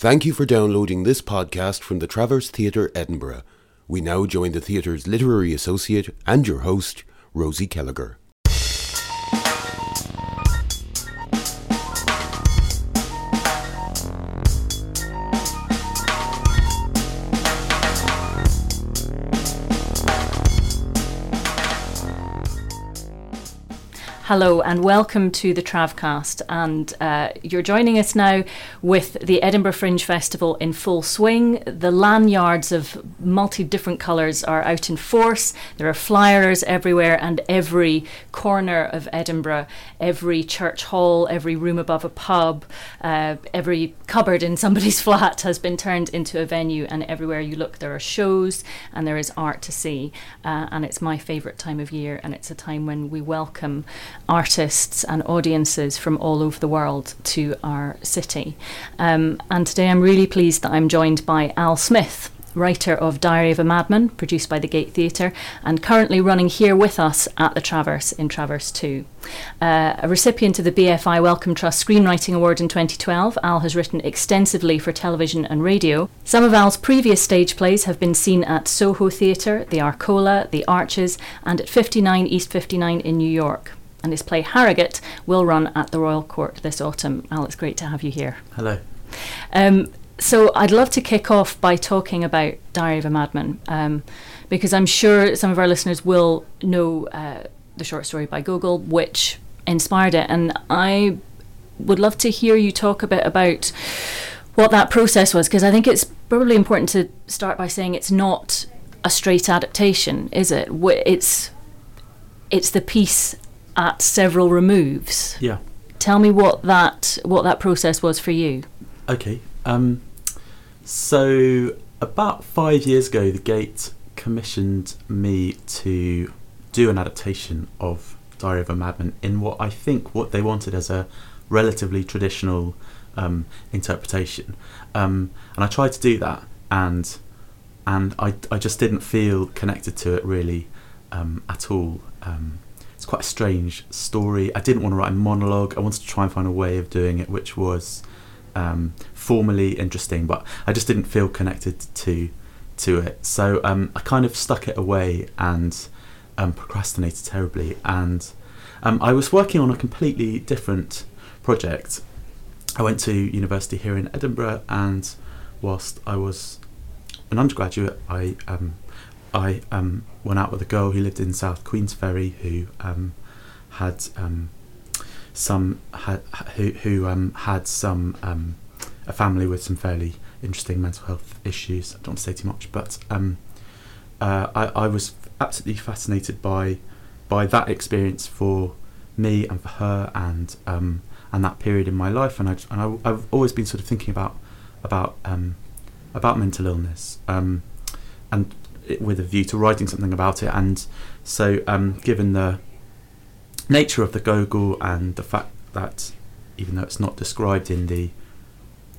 Thank you for downloading this podcast from the Traverse Theatre, Edinburgh. We now join the theatre's literary associate and your host, Rosie Kellagher. Hello and welcome to the Travcast. And uh, you're joining us now with the Edinburgh Fringe Festival in full swing. The lanyards of multi different colours are out in force. There are flyers everywhere, and every corner of Edinburgh, every church hall, every room above a pub, uh, every cupboard in somebody's flat has been turned into a venue. And everywhere you look, there are shows and there is art to see. Uh, and it's my favourite time of year, and it's a time when we welcome artists and audiences from all over the world to our city. Um, and today I'm really pleased that I'm joined by Al Smith. Writer of Diary of a Madman, produced by the Gate Theatre, and currently running here with us at the Traverse in Traverse 2. Uh, a recipient of the BFI Wellcome Trust Screenwriting Award in 2012, Al has written extensively for television and radio. Some of Al's previous stage plays have been seen at Soho Theatre, the Arcola, the Arches, and at 59 East 59 in New York and his play Harrogate will run at the Royal Court this autumn. Al, it's great to have you here. Hello. Um, so I'd love to kick off by talking about Diary of a Madman, um, because I'm sure some of our listeners will know uh, the short story by Gogol, which inspired it, and I would love to hear you talk a bit about what that process was, because I think it's probably important to start by saying it's not a straight adaptation, is it? It's it's the piece at several removes. Yeah. Tell me what that what that process was for you. Okay. Um, so about five years ago, the Gate commissioned me to do an adaptation of Diary of a Madman in what I think what they wanted as a relatively traditional um, interpretation, um, and I tried to do that, and and I I just didn't feel connected to it really um, at all. Um, it's quite a strange story. I didn't want to write a monologue. I wanted to try and find a way of doing it which was um, formally interesting, but I just didn't feel connected to to it. So um, I kind of stuck it away and um, procrastinated terribly. And um, I was working on a completely different project. I went to university here in Edinburgh, and whilst I was an undergraduate, I um, I um, went out with a girl who lived in South Queensferry who um, had um, some had, who who um, had some um, a family with some fairly interesting mental health issues. I don't want to say too much, but um, uh, I I was absolutely fascinated by by that experience for me and for her and and that period in my life, and I and I, have always been sort of thinking about about about mental illness and with a view to writing something about it. And so, um, given the nature of the Gogol and the fact that even though it's not described in the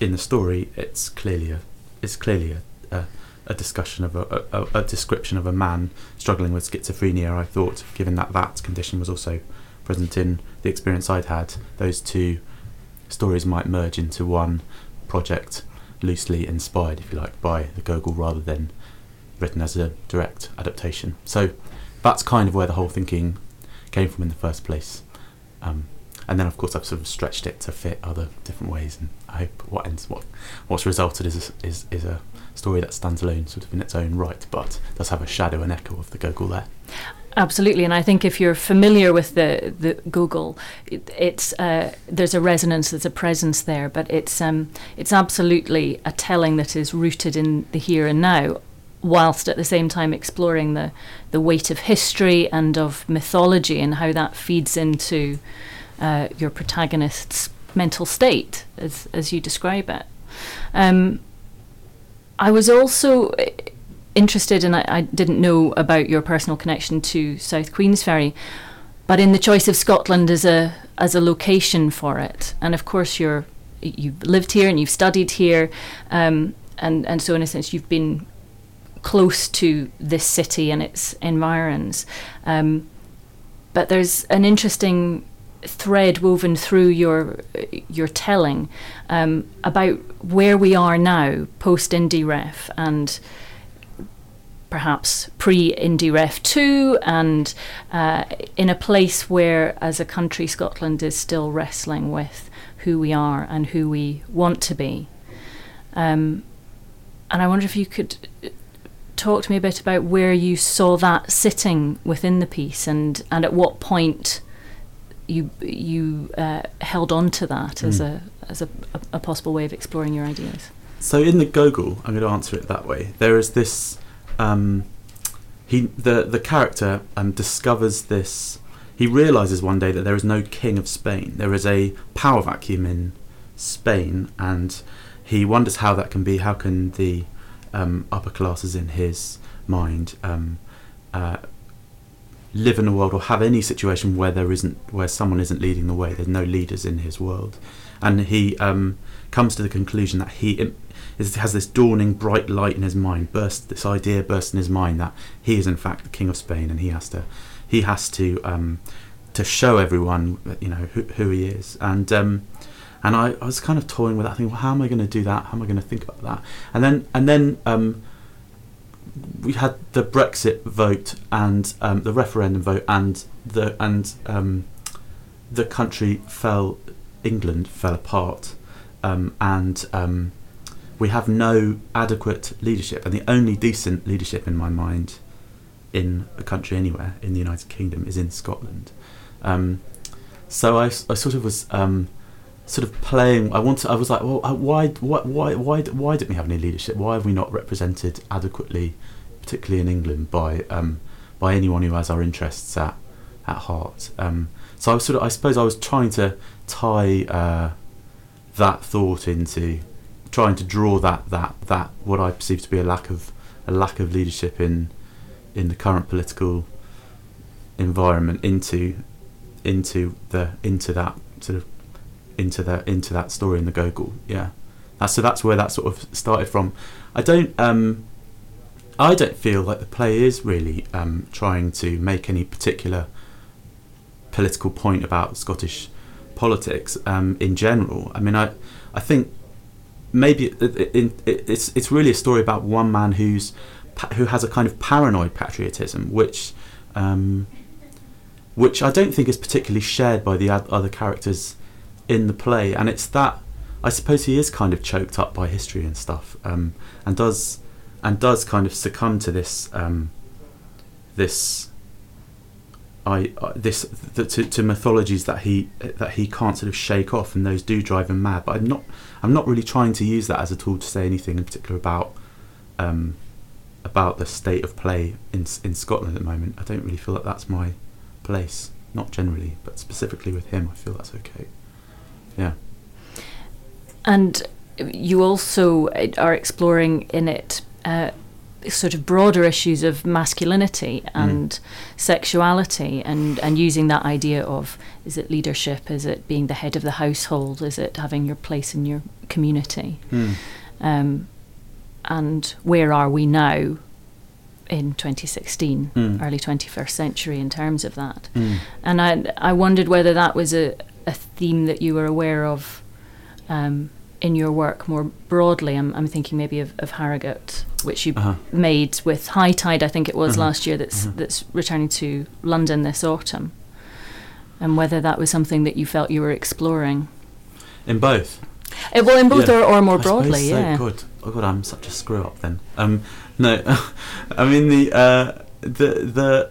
in the story, it's clearly a it's clearly a, a, a discussion of a, a, a, description of a man struggling with schizophrenia. I thought, given that that condition was also present in the experience I'd had, those two stories might merge into one project, loosely inspired, if you like, by the Gogol rather than written as a direct adaptation. So that's kind of where the whole thinking came from in the first place. Um, and then, of course, I've sort of stretched it to fit other different ways, and I hope what ends what what's resulted is a, is is a story that stands alone, sort of in its own right, but does have a shadow and echo of the Gogol there. Absolutely, and I think if you're familiar with the the Gogol, it, it's uh, there's a resonance, there's a presence there, but it's um, it's absolutely a telling that is rooted in the here and now whilst at the same time exploring the, the weight of history and of mythology and how that feeds into uh, your protagonist's mental state as, as you describe it. Um, I was also uh, interested, and I, I, didn't know about your personal connection to South Queensferry, but in the choice of Scotland as a as a location for it, and of course you're you've lived here and you've studied here, um, and and so in a sense you've been close to this city and its environs. Um, but there's an interesting thread woven through your your telling um, about where we are now post Indie Ref and perhaps pre Indie Ref 2 and uh, in a place where as a country Scotland is still wrestling with who we are and who we want to be um, and I wonder if you could talk to me a bit about where you saw that sitting within the piece and, and at what point you you uh, held on to that mm. as hmm. a as a, a, possible way of exploring your ideas. So in the Gogol, I'm going to answer it that way. There is this um, he the the character um, discovers this. He realizes one day that there is no king of Spain. There is a power vacuum in Spain, and he wonders how that can be. How can the um, upper classes in his mind um, uh, live in a world or have any situation where there isn't where someone isn't leading the way. There's no leaders in his world, and he um, comes to the conclusion that he has this dawning bright light in his mind. Burst this idea bursts in his mind that he is in fact the king of Spain, and he has to he has to um, to show everyone you know who, who he is and. And I, I was kind of toying with that, thinking, well, how am I going to do that? How am I going to think about that? And then, and then um, we had the Brexit vote and um, the referendum vote, and the and um, the country fell. England fell apart, um, and um, we have no adequate leadership. And the only decent leadership, in my mind, in a country anywhere in the United Kingdom is in Scotland. Um, so I, I sort of was sort of playing. I wanted. I was like, well, uh, why, why, why, why, why didn't we have any leadership? Why have we not represented adequately, particularly in England, by um, by anyone who has our interests at at heart? Um, so I was sort of. I suppose I was trying to tie uh, that thought into trying to draw that that that what I perceive to be a lack of a lack of leadership in in the current political environment into into the into that sort of into the into that story in the Gogol. Yeah, that's, so that's where that sort of started from. I don't um, I don't feel like the play is really um, trying to make any particular political point about Scottish politics um, in general. I mean, I I think maybe it, it, it, it's it's really a story about one man who's who has a kind of paranoid patriotism, which um, which I don't think is particularly shared by the other characters in the play, and it's that I suppose he is kind of choked up by history and stuff, um, and does and does kind of succumb to this um, this I uh, this to, to mythologies that he that he can't sort of shake off, and those do drive him mad. But I'm not I'm not really trying to use that as a tool to say anything in particular about um, about the state of play in in Scotland at the moment. I don't really feel that that's my place. Not generally, but specifically with him, I feel that's okay. Yeah. And you also are exploring in it uh, sort of broader issues of masculinity and mm. sexuality and, and using that idea of is it leadership, is it being the head of the household, is it having your place in your community? Mm. Um, and where are we now in 2016, mm. early 21st century, in terms of that? Mm. And I, I wondered whether that was a, a theme that you were aware of um, in your work more broadly. I'm, I'm thinking maybe of, of Harrogate, which you uh-huh. made with High Tide, I think it was uh-huh. last year, that's, uh-huh. that's returning to London this autumn. And whether that was something that you felt you were exploring. In both? Uh, well, in both yeah. or, or more I broadly, so. yeah. Good. Oh, God, I'm such a screw up then. Um, no, I mean, the, uh, the, the,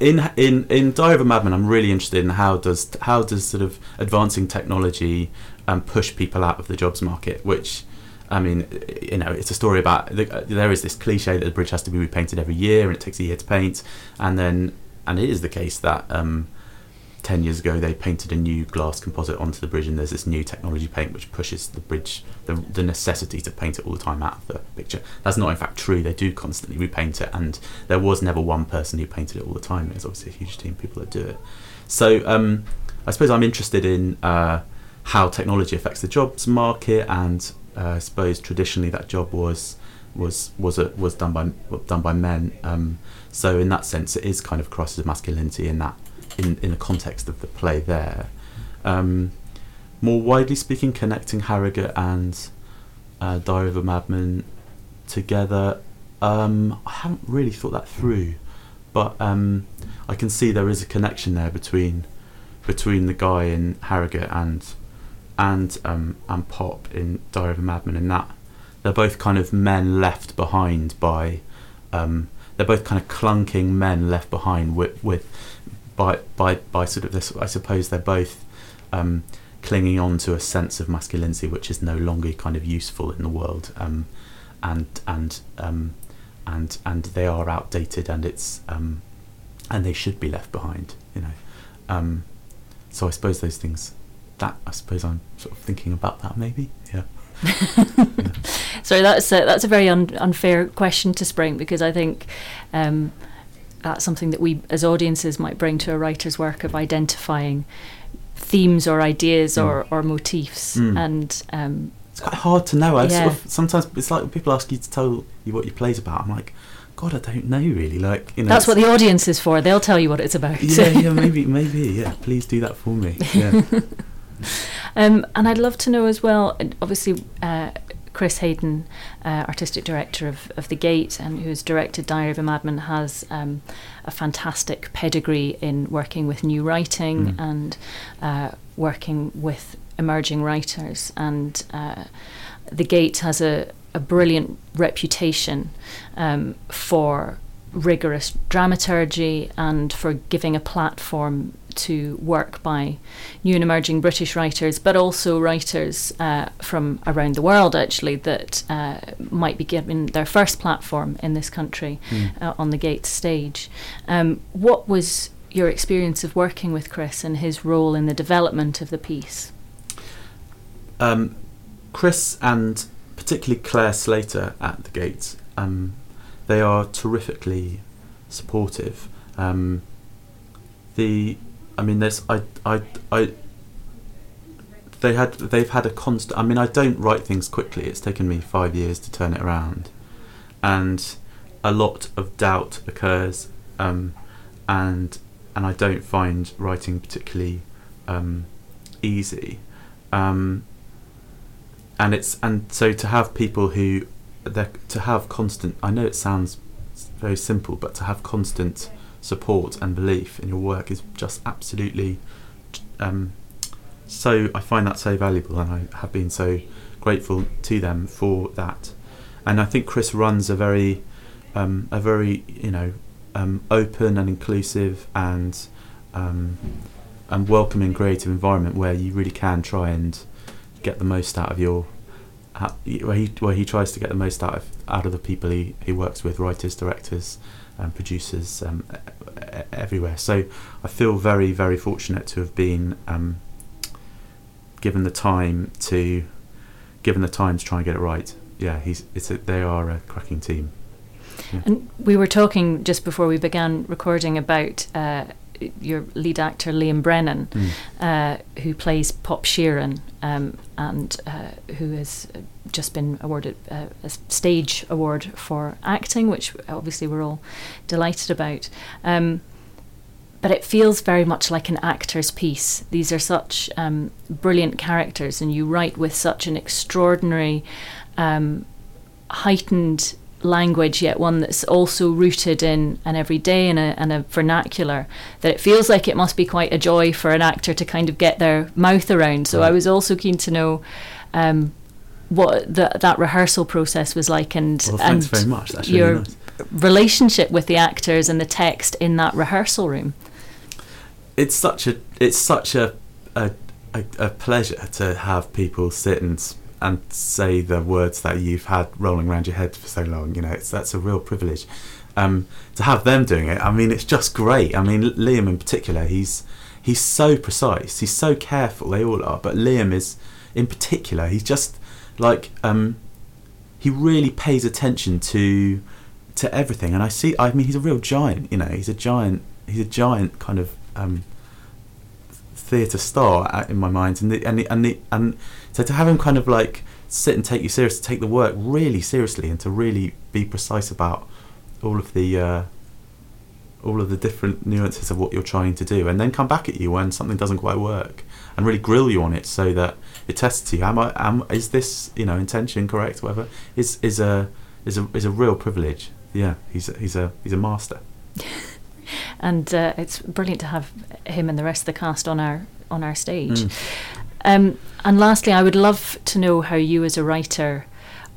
in in in Diary of a Madman, I'm really interested in how does how does sort of advancing technology um, push people out of the jobs market, which I mean, you know, it's a story about the, there is this cliche that the bridge has to be repainted every year and it takes a year to paint, and then and it is the case that um, 10 years ago they painted a new glass composite onto the bridge and there's this new technology paint which pushes the bridge the, the necessity to paint it all the time out of the picture. That's not in fact true. They do constantly repaint it and there was never one person who painted it all the time. There's obviously a huge team of people that do it. So um, i suppose i'm interested in uh, how technology affects the jobs market and uh, i suppose traditionally that job was was was a, was done by done by men. Um, so in that sense it is kind of crosses masculinity in that in in the context of the play there. Um, more widely speaking, connecting Harrogate and uh, Diary of a Madman together, um, I haven't really thought that through, but um, I can see there is a connection there between between the guy in Harrogate and and um, and Pop in Diary of a Madman, in that they're both kind of men left behind by um, they're both kind of clunking men left behind with, with by by by sort of this. I suppose they're both um, clinging on to a sense of masculinity which is no longer kind of useful in the world, um, and and um, and and they are outdated, and it's um, and they should be left behind. You know, um, so I suppose those things. That I suppose I'm sort of thinking about that maybe. Yeah. So that's a, that's a very un- unfair question to spring because I think um, that's something that we as audiences might bring to a writer's work of identifying themes or ideas Mm. or, or motifs Mm. and um, It's quite hard to know. I Yeah. sort of, sometimes it's like when people ask you to tell you what your play's about. I'm like, God, I don't know really. Like, you know, that's what the audience is for. They'll tell you what it's about. yeah, yeah, maybe, maybe, yeah. Please do that for me. Yeah. Um, and I'd love to know as well, obviously, uh, Chris Haydon, uh, artistic director of, of The Gate and who's directed Diary of a Madman, has um, a fantastic pedigree in working with new writing Mm. and uh, working with emerging writers. And uh, The Gate has a, a brilliant reputation um, for rigorous dramaturgy and for giving a platform to work by new and emerging British writers, but also writers uh, from around the world, actually, that uh, might be given their first platform in this country Mm. uh, on the Gates stage. Um, what was your experience of working with Chris and his role in the development of the piece? Um, Chris and particularly Claire Slater at the Gates, um, they are terrifically supportive. Um, the, I mean, there's, I, I, I, they had, they've had a constant. I mean, I don't write things quickly. It's taken me five years to turn it around, and a lot of doubt occurs, um, and and I don't find writing particularly um, easy. Um, and it's and so to have people who to have constant I know it sounds very simple but to have constant support and belief in your work is just absolutely um, so I find that so valuable and I have been so grateful to them for that. And I think Chris runs a very um, a very you know um, open and inclusive and um, and welcoming creative environment where you really can try and get the most out of your where he where he tries to get the most out of out of the people he, he works with writers directors and producers um, everywhere. So I feel very very fortunate to have been um, given the time to given the time to try and get it right. Yeah he's it's a, they are a cracking team. And we were talking just before we began recording about uh, your lead actor Liam Brennan, uh, who plays Pop Sheeran, um, and uh, who has just been awarded uh, a stage award for acting, which obviously we're all delighted about. Um, but it feels very much like an actor's piece. These are such um, brilliant characters, and you write with such an extraordinary, um, heightened language, yet one that's also rooted in an everyday and a, and a vernacular. That it feels like it must be quite a joy for an actor to kind of get their mouth around. So I was also keen to know. Um, what the, that rehearsal process was like, and well and very much that's your really nice relationship with the actors and the text in that rehearsal room. it's such a it's such a a, a, a pleasure to have people sit and and say the words that you've had rolling around your head for so long. You know, it's that's a real privilege. Um, to have them doing it, I mean, it's just great. I mean, Liam in particular, he's he's so precise, he's so careful. They all are, but Liam is in particular. He's just like um, he really pays attention to to everything, and I see. I mean, he's a real giant. You know, he's a giant. He's a giant kind of um, theatre star in my mind, and the, and the, and the, and so to have him kind of like sit and take you serious, to take the work really seriously, and to really be precise about all of the uh, all of the different nuances of what you're trying to do, and then come back at you when something doesn't quite work, and really grill you on it so that it tests you. Am I? Am is this you know intention correct? Whatever is is a is a is a real privilege. Yeah, he's a, he's a he's a master. and uh, it's brilliant to have him and the rest of the cast on our on our stage. Mm. Um, and lastly, I would love to know how you, as a writer,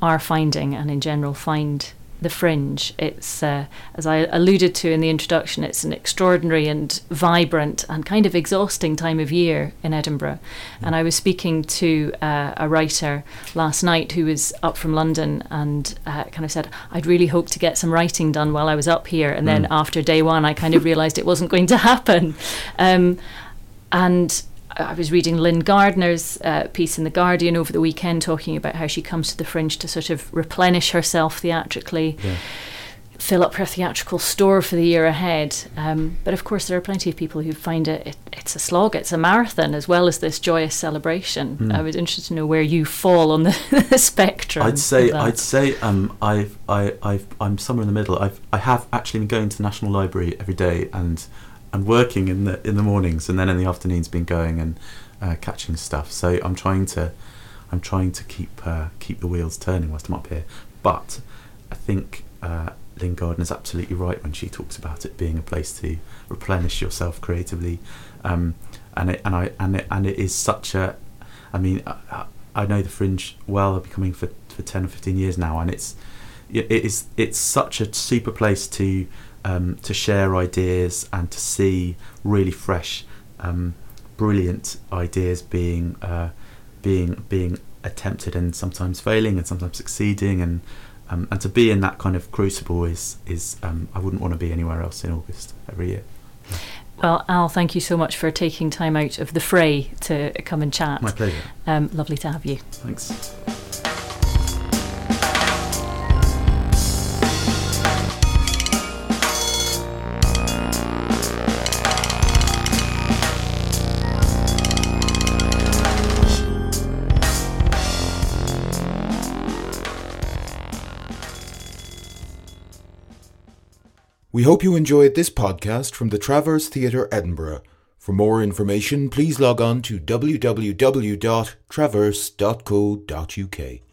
are finding and in general find the fringe. It's, uh, as I alluded to in the introduction, it's an extraordinary and vibrant and kind of exhausting time of year in Edinburgh. Mm. And I was speaking to uh, a writer last night who was up from London and uh, kind of said, I'd really hoped to get some writing done while I was up here. And mm. then after day one, I kind of realised it wasn't going to happen. Um, and I was reading Lyn Gardner's uh, piece in The Guardian over the weekend talking about how she comes to the fringe to sort of replenish herself theatrically, yeah. fill up her theatrical store for the year ahead. Um, but of course, there are plenty of people who find it, it, it's a slog, it's a marathon, as well as this joyous celebration. Mm. I was interested to know where you fall on the, the spectrum. I'd say, I'd say, um, I've, I, I've, I'm somewhere in the middle. I've, I have actually been going to the National Library every day and and working in the in the mornings, and then in the afternoons been going and uh, catching stuff. So I'm trying to I'm trying to keep uh, keep the wheels turning whilst I'm up here. But I think uh, Lyn Gardner is absolutely right when she talks about it being a place to replenish yourself creatively, um, and it, and I and it, and it is such a. I mean, I, I know the Fringe well. I've been coming for for ten or fifteen years now, and it's it is it's such a super place to um, to share ideas and to see really fresh, um, brilliant ideas being uh, being being attempted and sometimes failing and sometimes succeeding and um, and to be in that kind of crucible is is um, I wouldn't want to be anywhere else in August every year. Well, Al, thank you so much for taking time out of the fray to come and chat. My pleasure. Um, lovely to have you. Thanks. We hope you enjoyed this podcast from the Traverse Theatre Edinburgh. For more information, please log on to www.traverse.co.uk.